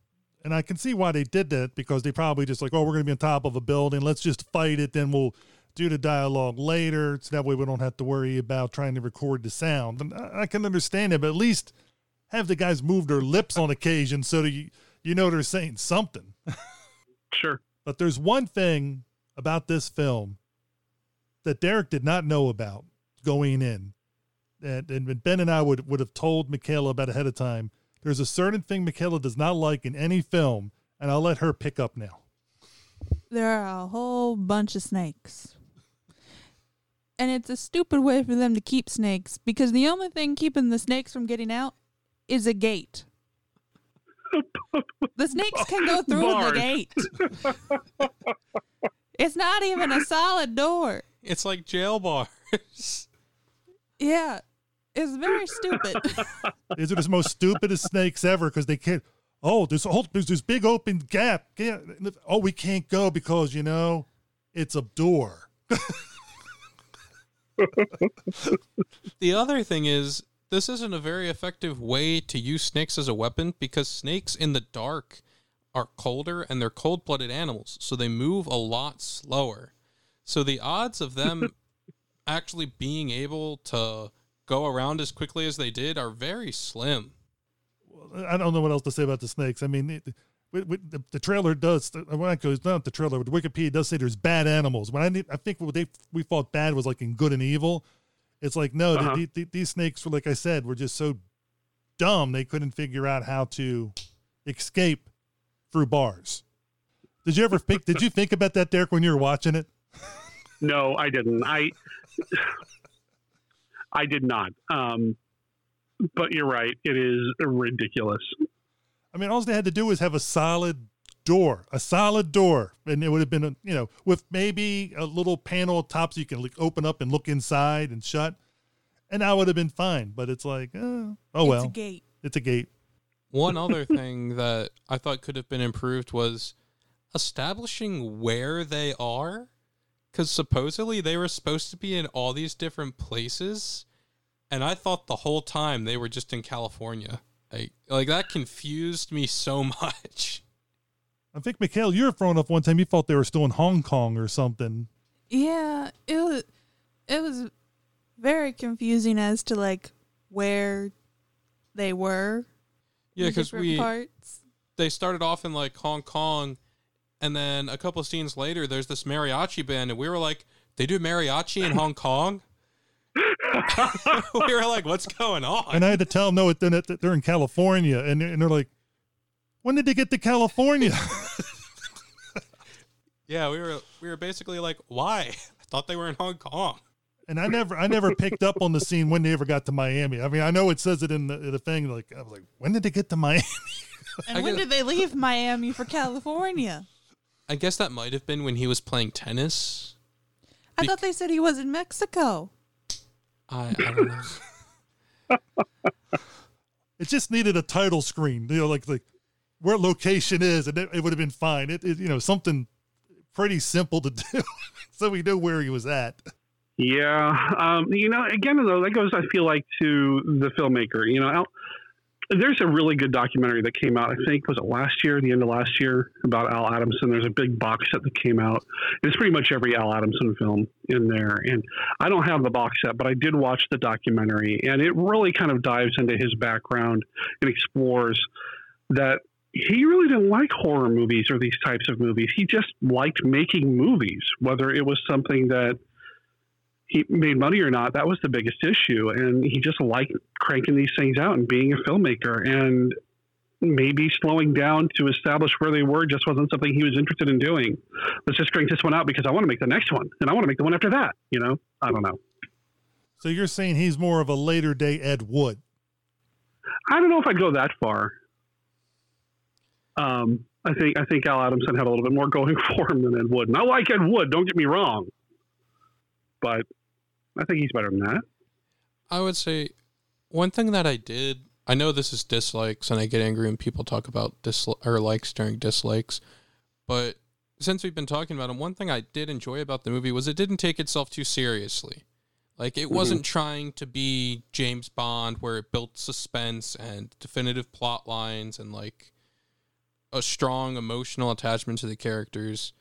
and I can see why they did that because they probably just like oh we're going to be on top of a building let's just fight it then we'll do the dialogue later so that way we don't have to worry about trying to record the sound and I, I can understand it but at least have the guys move their lips on occasion so that you you know they're saying something. Sure. But there's one thing about this film that Derek did not know about going in. And, and Ben and I would, would have told Michaela about ahead of time. There's a certain thing Michaela does not like in any film, and I'll let her pick up now. There are a whole bunch of snakes. And it's a stupid way for them to keep snakes because the only thing keeping the snakes from getting out is a gate. The snakes can go through Bars. the gate. It's not even a solid door. It's like jail bars. Yeah. It's very stupid. These are the most stupidest snakes ever because they can't. Oh, there's a whole, there's this big open gap. Oh, we can't go because you know it's a door. the other thing is, this isn't a very effective way to use snakes as a weapon because snakes in the dark are colder and they're cold blooded animals, so they move a lot slower. So the odds of them actually being able to go around as quickly as they did are very slim. I don't know what else to say about the snakes. I mean, it, with, with the, the trailer does. When I go, it's not the trailer. The Wikipedia does say there's bad animals. When I need, I think what they we thought bad was like in good and evil. It's like no, Uh-huh. the, the, these snakes were like I said, were just so dumb they couldn't figure out how to escape through bars. Did you ever think? did you think about that, Derek, when you were watching it? No, I didn't. I I did not. Um, but you're right. It is ridiculous. I mean, all they had to do was have a solid door, a solid door, and it would have been, a, you know, with maybe a little panel top so you can like open up and look inside and shut, and that would have been fine. But it's like, uh, oh It's well, it's a gate. it's a gate. One other thing that I thought could have been improved was establishing where they are. Because supposedly they were supposed to be in all these different places. And I thought the whole time they were just in California. Like, like that confused me so much. I think Michaela, you were thrown off one time. You thought they were still in Hong Kong or something. Yeah, it was it was very confusing as to like where they were. Yeah, because we parts. they started off in like Hong Kong, and then a couple of scenes later, there's this mariachi band, and we were like, they do mariachi in Hong Kong. we were like, what's going on? And I had to tell them, no, they're, not- they're in California. And, and they're like, when did they get to California? yeah, we were we were basically like, why? I thought they were in Hong Kong. and I never, I never picked up on the scene when they ever got to Miami. I mean, I know it says it in the, the thing. Like, I was like, when did they get to Miami? And I when get- did they leave Miami for California? I guess that might have been when he was playing tennis. I Bec- thought they said he was in Mexico. I, I don't know. It just needed a title screen, you know, like like where location is, and it, it would have been fine. It, it, you know, something pretty simple to do, so we knew where he was at. Yeah, um, you know, again though, that goes. I feel like to the filmmaker. You know, Al, there's a really good documentary that came out. I think was it last year, the end of last year, about Al Adamson. There's a big box set that came out. It's pretty much every Al Adamson film in there, and I don't have the box set, but I did watch the documentary, and it really kind of dives into his background and explores that he really didn't like horror movies or these types of movies. He just liked making movies, whether it was something that he made money or not, that was the biggest issue. And he just liked cranking these things out and being a filmmaker. And maybe slowing down to establish where they were just wasn't something he was interested in doing. Let's just crank this one out because I want to make the next one and I want to make the one after that. You know, I don't know. So you're saying he's more of a later day Ed Wood? I don't know if I'd go that far. Um, I think I think Al Adamson had a little bit more going for him than Ed Wood. And I like Ed Wood, don't get me wrong. But I think he's better than that. I would say one thing that I did. I know this is dislikes, and I get angry when people talk about disli- or likes during dislikes. But since we've been talking about him, one thing I did enjoy about the movie was it didn't take itself too seriously. Like it mm-hmm. wasn't trying to be James Bond, where it built suspense and definitive plot lines and like a strong emotional attachment to the characters.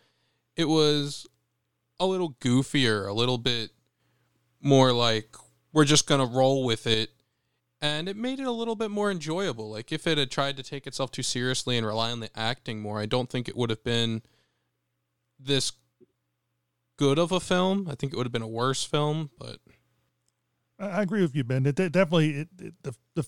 It was a little goofier, a little bit more like we're just gonna roll with it and it made it a little bit more enjoyable like if it had tried to take itself too seriously and rely on the acting more i don't think it would have been this good of a film i think it would have been a worse film but I agree with you, Ben. It de- definitely it, it, the the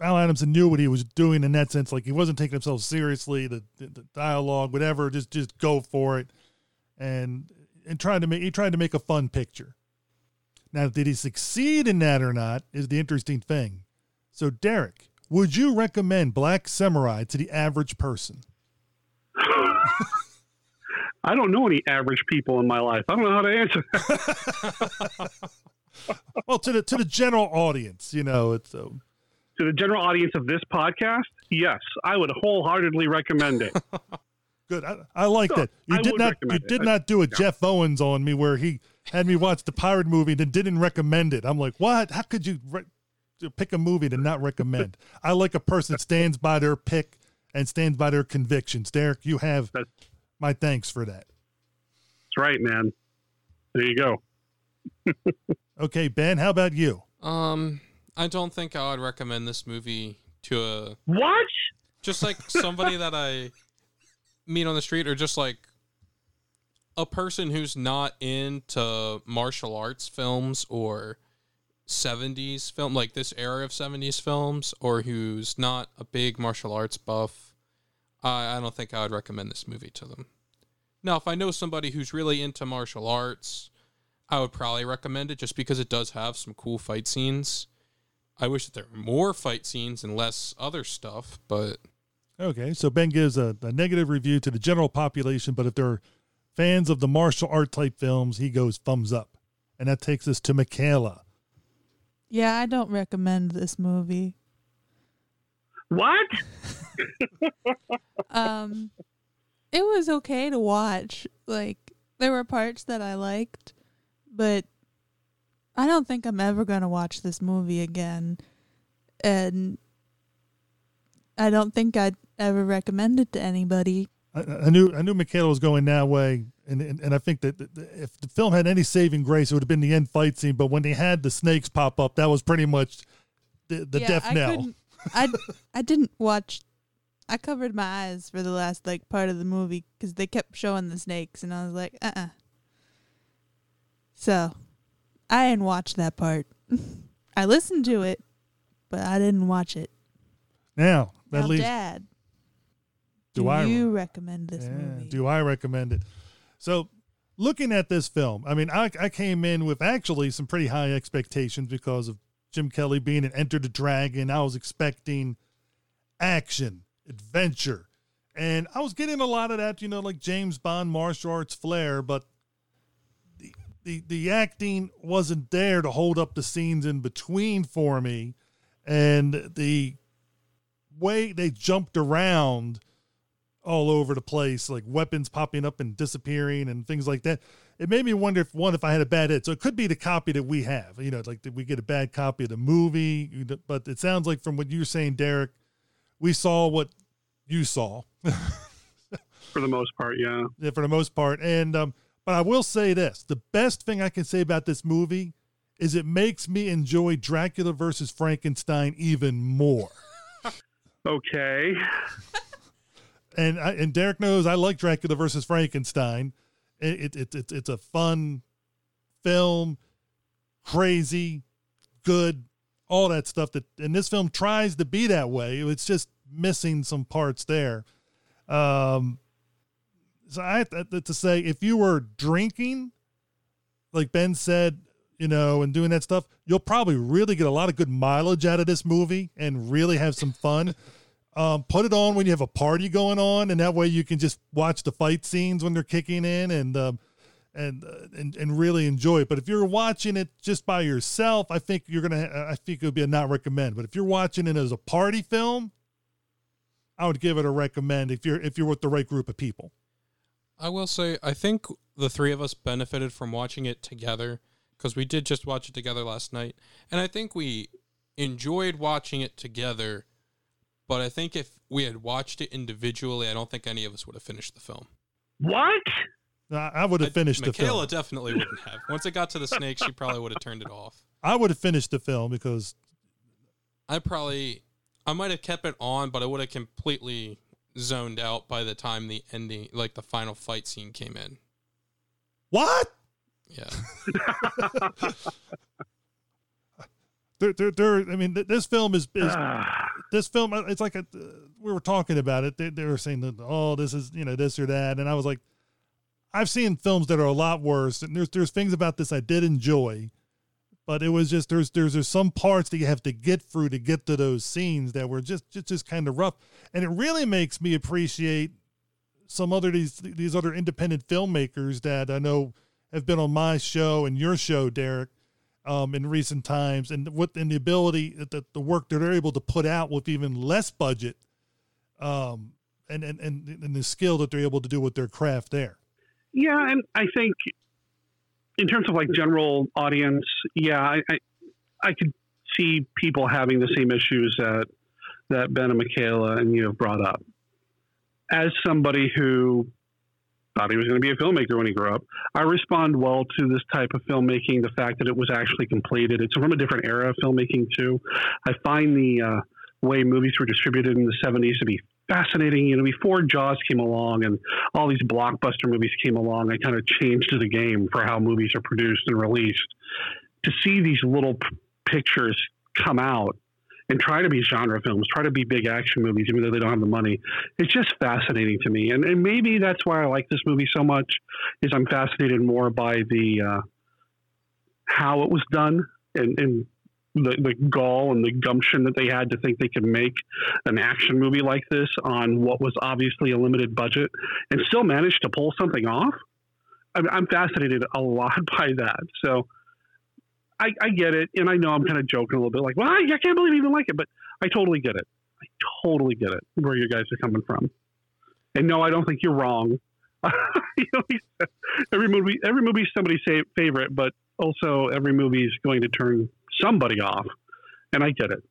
Al Adamson knew what he was doing in that sense. Like he wasn't taking himself seriously. The, the, the dialogue, whatever, just just go for it, and and trying to make he tried to make a fun picture. Now, did he succeed in that or not? Is the interesting thing. So, Derek, would you recommend Black Samurai to the average person? I don't know any average people in my life. I don't know how to answer that. Well, to the to the general audience, you know, it's uh, to the general audience of this podcast, yes, I would wholeheartedly recommend it. Good. I, I like Sure. that. You I did not. You recommend it. did not do a yeah. Jeff Owens on me where he had me watch the pirate movie and then didn't recommend it. I'm like, what? How could you re- pick a movie to not recommend? I like a person that stands by their pick and stands by their convictions. Derek, you have That's- my thanks for that. That's right, man. There you go. Okay, Ben, how about you? um i don't think i would recommend this movie to a What? just like somebody that i meet on the street or just like a person who's not into martial arts films or 70s film like this era of 70s films or who's not a big martial arts buff I, I don't think i would recommend this movie to them. Now if i know somebody who's really into martial arts i would probably recommend it just because it does have some cool fight scenes. I wish that there were more fight scenes and less other stuff but Okay, so Ben gives a, a negative review to the general population, but if they're fans of the martial art type films, he goes thumbs up. And that takes us to Michaela. Yeah, I don't recommend this movie. What? Um, it was okay to watch. Like there were parts that I liked, but I don't think I'm ever gonna watch this movie again. And I don't think I'd ever recommend it to anybody. I, I knew I knew Michaela was going that way, and and, and I think that if the film had any saving grace, it would have been the end fight scene. But when they had the snakes pop up, that was pretty much the, the Yeah, death I knell. I I didn't watch I covered my eyes for the last like part of the movie because they kept showing the snakes, and I was like, uh, uh So, I didn't watch that part. I listened to it, but I didn't watch it. Now that now, leaves. Dad, do do I you recommend this Yeah, movie? Do I recommend it? So, looking at this film, I mean, I, I came in with actually some pretty high expectations because of Jim Kelly being an Enter the Dragon. I was expecting action, adventure, and I was getting a lot of that, you know, like James Bond martial arts flair, but the the, the acting wasn't there to hold up the scenes in between for me, and the way they jumped around all over the place, like weapons popping up and disappearing and things like that. It made me wonder if one, if I had a bad hit. So it could be the copy that we have. You know, like did we get a bad copy of the movie? But it sounds like from what you're saying, Derek, we saw what you saw For the most part, yeah. yeah, for the most part. And um, but I will say this: the best thing I can say about this movie is it makes me enjoy Dracula versus Frankenstein even more. Okay. and I, and Derek knows I like Dracula versus Frankenstein. It, it, it, it's a fun film, crazy, good, all that stuff. That and this film tries to be that way. It's just missing some parts there. Um, so I have to say, if you were drinking, like Ben said, you know, and doing that stuff, you'll probably really get a lot of good mileage out of this movie and really have some fun. Um, put it on when you have a party going on, and that way you can just watch the fight scenes when they're kicking in and um, and, uh, and and really enjoy it. But if you're watching it just by yourself, I think you're gonna. I think it would be a not recommend. But if you're watching it as a party film, I would give it a recommend if you're if you're with the right group of people. I will say, I think the three of us benefited from watching it together because we did just watch it together last night. And I think we enjoyed watching it together. But I think if we had watched it individually, I don't think any of us would have finished the film. What? I, I would have I- finished the Michaela film. definitely wouldn't have. Once it got to the snake, she probably would have turned it off. I would have finished the film because I probably, I might have kept it on, but I would have completely zoned out by the time the ending, like the final fight scene came in. what? Yeah. There, there, there. I mean, th- this film is, is this film uh, it's like a, we were talking about it. They, they were saying that oh this is you know this or that. And i was like i've seen films that are a lot worse. And there's there's things about this i did enjoy but it was just there's there's there's some parts that you have to get through to get to those scenes that were just just, just kind of rough. And it really makes me appreciate some other these these other independent filmmakers that i know have been on my show and your show derek um, in recent times, and what and the ability that the work that they're able to put out with even less budget, um, and and and, and the skill that they're able to do with their craft there. yeah, and I think in terms of like general audience, yeah, I, I I could see people having the same issues that that Ben and Michaela and you have brought up. As somebody who thought he was going to be a filmmaker when he grew up, I respond well to this type of filmmaking. The fact that it was actually completed, it's from a different era of filmmaking too. I find the uh, way movies were distributed in the '70s to be fascinating. You know, before Jaws came along and all these blockbuster movies came along, I kind of changed the game for how movies are produced and released. To see these little p- pictures come out and try to be genre films, try to be big action movies, even though they don't have the money, it's just fascinating to me. And, and maybe that's why I like this movie so much. Is I'm fascinated more by the uh, how it was done and, and the, the gall and the gumption that they had to think they could make an action movie like this on what was obviously a limited budget and still manage to pull something off. I'm, I'm fascinated a lot by that. So I, I get it, and I know I'm kind of joking a little bit, like, well, I, I can't believe you even like it, but I totally get it. I totally get it where you guys are coming from. And no, I don't think you're wrong. every movie, every movie's somebody's favorite, but also every movie is going to turn somebody off, and I get it.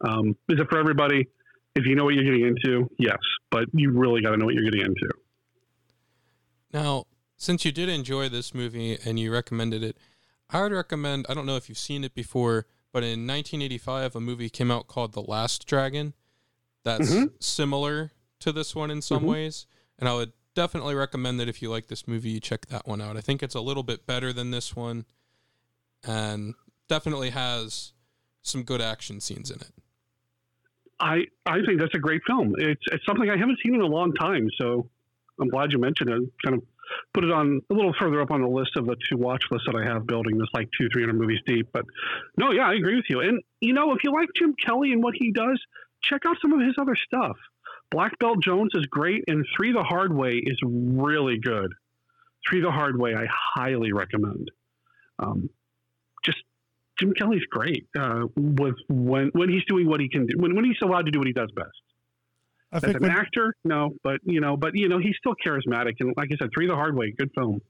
Um, is it for everybody? If you know what you're getting into, yes, but you really got to know what you're getting into. Now, since you did enjoy this movie and you recommended it, I would recommend. I don't know if you've seen it before, but in 1985, a movie came out called The Last Dragon. that's Mhm. similar to this one in some Mhm. ways. And I would definitely recommend that if you like this movie, you check that one out. I think it's a little bit better than this one and definitely has some good action scenes in it. I I think that's a great film. It's it's something I haven't seen in a long time, so I'm glad you mentioned it. Kind of put it on a little further up on the list of the two watch lists that I have building. This like two three hundred movies deep. But no, yeah, I agree with you. And you know, if you like Jim Kelly and what he does, check out some of his other stuff. Black Belt Jones is great, and Three the Hard Way is really good. Three the Hard Way, I highly recommend. Um, just Jim Kelly's great uh, with when when he's doing what he can do when when he's allowed to do what he does best. I As think an when, actor, no, but you know, but you know, he's still charismatic, and like I said, Three the Hard Way, good film.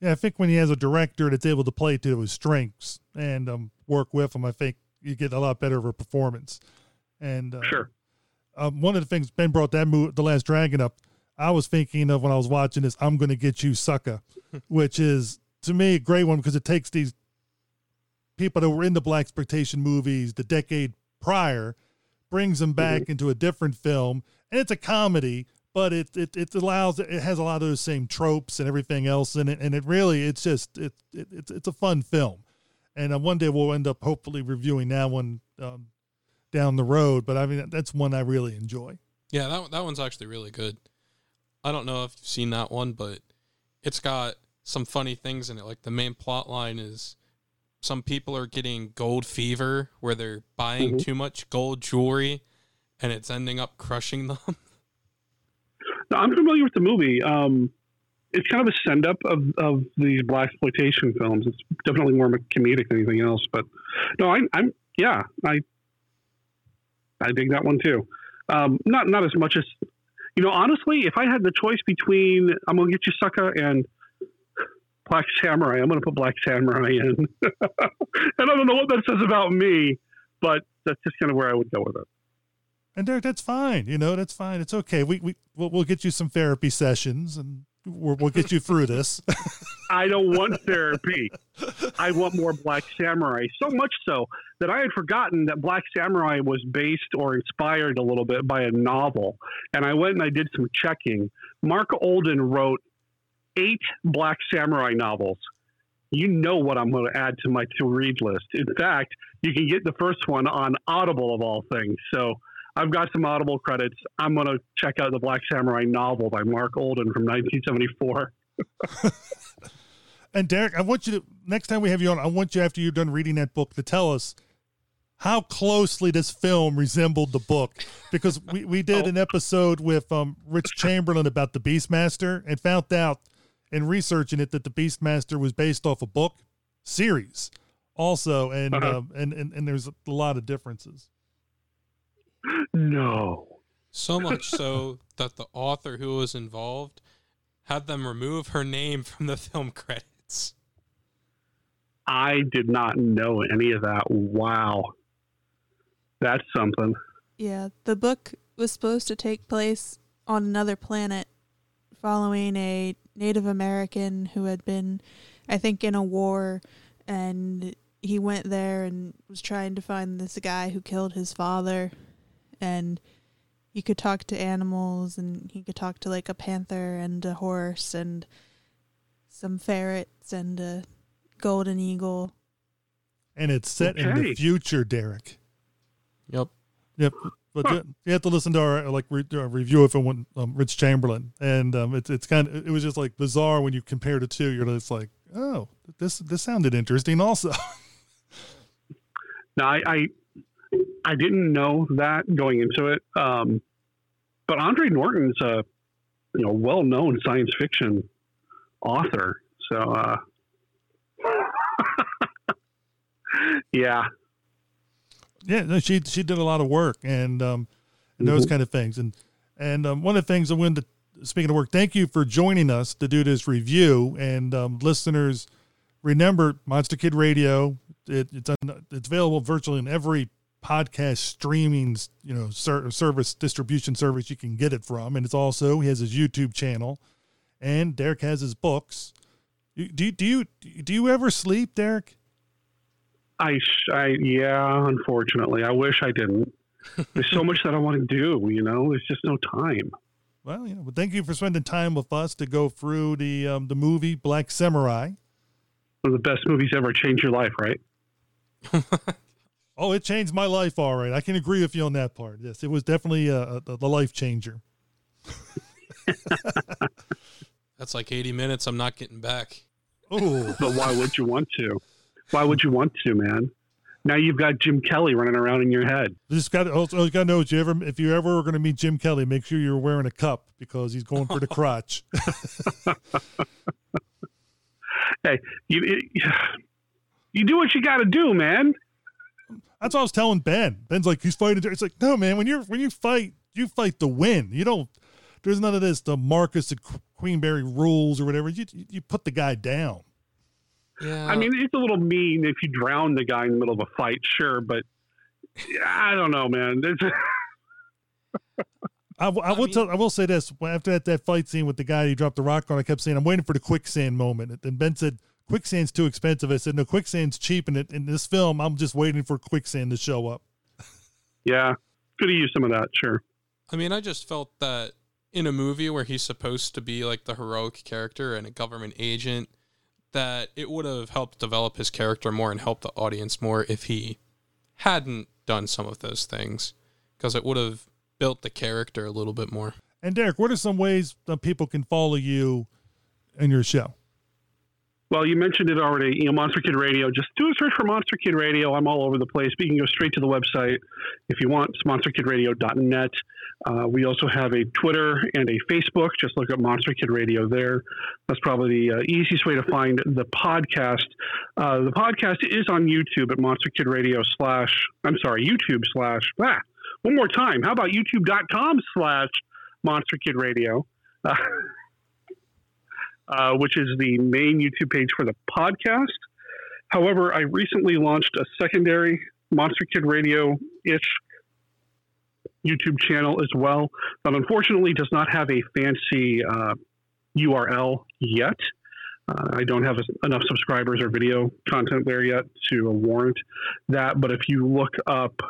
yeah, I think when he has a director that's able to play to his strengths and um, work with him, I think you get a lot better of a performance. And uh, Sure. um, one of the things Ben brought that movie, The Last Dragon, up. I was thinking of when I was watching this. I'm going to get you, sucker, which is to me a great one because it takes these people that were in the black exploitation movies the decade prior, brings him back into a different film, and it's a comedy, but it it it allows it has a lot of those same tropes and everything else in it, and it really it's just it, it it's it's a fun film, and uh, one day we'll end up hopefully reviewing that one um, down the road. But I mean that's one I really enjoy. Yeah, that that one's actually really good. I don't know if you've seen that one, but it's got some funny things in it. Like the main plot line is some people are getting gold fever where they're buying Mhm. too much gold jewelry and it's ending up crushing them. No, I'm familiar with the movie. Um, it's kind of a send up of, of these black exploitation films. It's definitely more comedic than anything else. But no, I, I'm yeah, I I dig that one too. Um, not not as much as you know. Honestly, if I had the choice between I'm gonna get you sucker and Black Samurai, I'm gonna put Black Samurai in. and I don't know what that says about me, but that's just kind of where I would go with it. And Derek, that's fine. You know, that's fine. It's okay. We we we'll, we'll get you some therapy sessions, and we'll, we'll get you through this. I don't want therapy. I want more Black Samurai. So much so that I had forgotten that Black Samurai was based or inspired a little bit by a novel. And I went and I did some checking. Marc Olden wrote eight Black Samurai novels. You know what I'm going to add to my to read list. In fact, you can get the first one on Audible of all things. So I've got some Audible credits. I'm going to check out the Black Samurai novel by Marc Olden from 1974. and Derek, I want you to next time we have you on, I want you after you're done reading that book to tell us how closely this film resembled the book because we, we did an episode with um, Rich Chamberlain about the Beastmaster and found out in researching it that the Beastmaster was based off a book series also and Uh-huh. um, and, and and there's a lot of differences. No. So much so that the author who was involved had them remove her name from the film credits. I did not know any of that. Wow. That's something. Yeah, the book was supposed to take place on another planet following a Native American who had been, I think, in a war. And he went there and was trying to find this guy who killed his father. And he could talk to animals and he could talk to like a panther and a horse and some ferrets and a golden eagle. And it's set in the future, Derek. Yep. Yep. But Huh. you, you have to listen to our like re, uh, review of it when um, Rich Chamberlain, and um, it's it's kind of it was just like bizarre when you compare the two. You're just like, oh, this this sounded interesting. Also, Now, I, I, I didn't know that going into it. Um, but Andre Norton's a, you know, well-known science fiction author. So, uh, yeah, yeah, no, she she did a lot of work and um and those Mhm. kind of things. And and um, one of the things I wanted to speaking of work, thank you for joining us to do this review. And um, listeners, remember Monster Kid Radio. It, it's on, it's available virtually in every podcast streaming you know ser- service distribution service you can get it from, and it's also he has his YouTube channel, and Derek has his books. Do do you do you ever sleep, Derek? I, I, yeah, unfortunately, I wish I didn't. There's so much that I want to do. You know, there's just no time. Well, you know, but thank you for spending time with us to go through the um, the movie Black Samurai. One of the best movies ever. Changed your life, right? Oh, it changed my life, all right. I can agree with you on that part. Yes, it was definitely uh, a, the life changer. That's like 80 minutes I'm not getting back. Oh, But why would you want to? Why would you want to, man? Now you've got Jim Kelly running around in your head. just got also got to know if you ever if you ever were going to meet Jim Kelly, make sure you're wearing a cup because he's going for the crotch. Hey, you it, you do what you got to do, man. That's what I was telling Ben. Ben's like, he's fighting. It's like, no, man. When you're when you fight, you fight to win. You don't. There's none of this. The Marcus and Queenberry rules or whatever. You you put the guy down. Yeah. I mean, it's a little mean if you drown the guy in the middle of a fight, sure, but I don't know, man. There's- I, w- I I will mean- tell. I will say this. After that, that fight scene with the guy he dropped the rock on, I kept saying, "I'm waiting for the quicksand moment." And Ben said, "Quicksand's too expensive." I said, "No, quicksand's cheap." And in this film, I'm just waiting for quicksand to show up. yeah, could have used some of that, sure. I mean, I just felt that in a movie where he's supposed to be like the heroic character and a government agent, that it would have helped develop his character more and help the audience more if he hadn't done some of those things, because it would have built the character a little bit more. And Derek, what are some ways that people can follow you and your show? Well, you mentioned it already. You know, Monster Kid Radio. Just do a search for Monster Kid Radio. I'm all over the place, but you can go straight to the website if you want. It's monsterkidradio.net. Uh, we also have a Twitter and a Facebook. Just look up Monster Kid Radio there. That's probably the uh, easiest way to find the podcast. Uh, the podcast is on YouTube at Monster Kid Radio slash. I'm sorry, YouTube slash. Ah, one more time. How about YouTube.com slash Monster Kid Radio? Uh, which is the main YouTube page for the podcast. However, I recently launched a secondary Monster Kid Radio ish YouTube channel as well, but unfortunately does not have a fancy uh, URL yet. Uh, I don't have enough subscribers or video content there yet to warrant that. But if you look up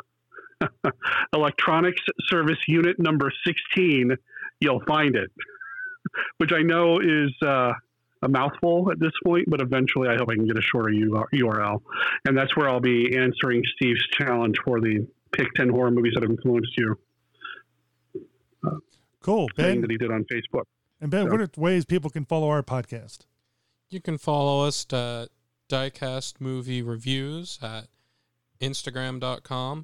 Electronics Service Unit number 16, you'll find it which I know is uh, a mouthful at this point, but eventually I hope I can get a shorter URL. And that's where I'll be answering Steve's challenge for the pick 10 horror movies that have influenced you Cool, thing Ben. that he did on Facebook. And Ben, So- what are ways people can follow our podcast? You can follow us at Diecast Movie Reviews at Instagram.com.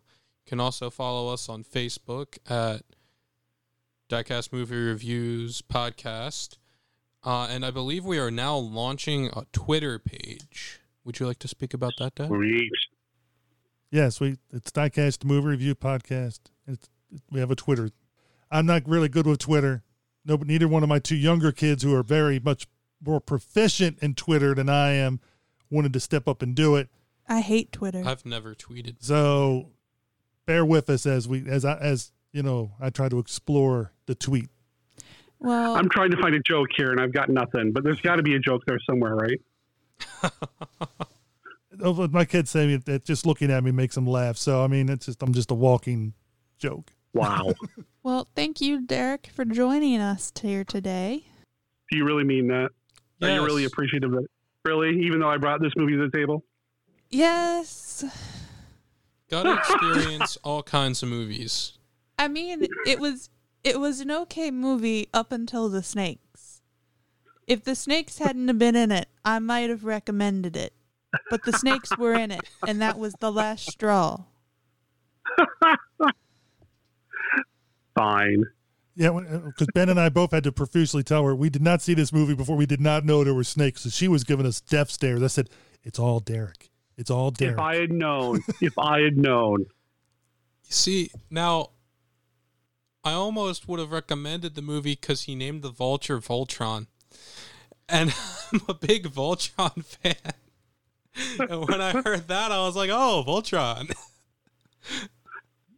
You can also follow us on Facebook at Diecast Movie Reviews Podcast. Uh, and I believe we are now launching a Twitter page. Would you like to speak about that, Dad? Sweet. Yes, we it's Diecast Movie Review Podcast. It's, we have a Twitter. I'm not really good with Twitter. No, but neither one of my two younger kids, who are very much more proficient in Twitter than I am, wanted to step up and do it. I hate Twitter. I've never tweeted. So bear with us as we as I as you know I try to explore the tweet. well, I'm trying to find a joke here and I've got nothing, but there's got to be a joke there somewhere, right? Oh, My kids say that just looking at me makes them laugh. So I mean, it's just I'm just a walking joke. Wow. well, thank you, Derek, for joining us here today. Do you really mean that? Are you Yes. really appreciative of it? Really? Even though I brought this movie to the table? Yes. Got to experience all kinds of movies. I mean, it was it was an okay movie up until the snakes. If the snakes hadn't have been in it, I might have recommended it. But the snakes were in it, and that was the last straw. Fine. Yeah, because uh, Ben and I both had to profusely tell her we did not see this movie before. We did not know there were snakes. So she was giving us death stares. I said, "It's all Derek. It's all Derek." If I had known, if I had known. You see, now I almost would have recommended the movie because he named the vulture Voltron. And I'm a big Voltron fan. and when I heard that, I was like, oh, Voltron.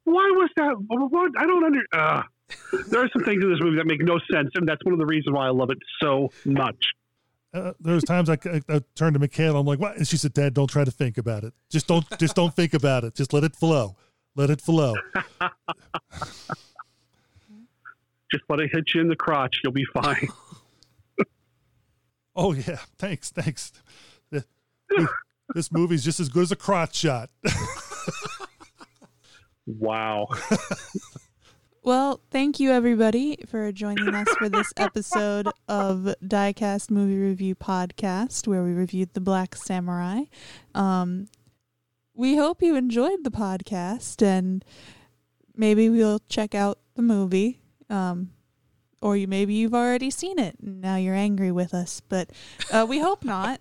Why was that? What? I don't under. Uh, there are some things in this movie that make no sense, and that's one of the reasons why I love it so much. uh, there was times I, I, I turned to Michaela. I'm like, "What?" And she said, "Dad, don't try to think about it. Just don't, just don't think about it. Just let it flow. Let it flow. Just let it hit you in the crotch. You'll be fine. Oh yeah, thanks, thanks. This movie's just as good as a crotch shot. Wow. Well, thank you everybody for joining us for this episode of Diecast Movie Review Podcast, where we reviewed The Black Samurai. Um, we hope you enjoyed the podcast, and maybe we'll check out the movie. Um, or you maybe you've already seen it and now you're angry with us, but uh, we hope not.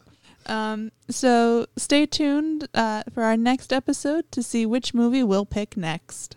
Um, so stay tuned uh, for our next episode to see which movie we'll pick next.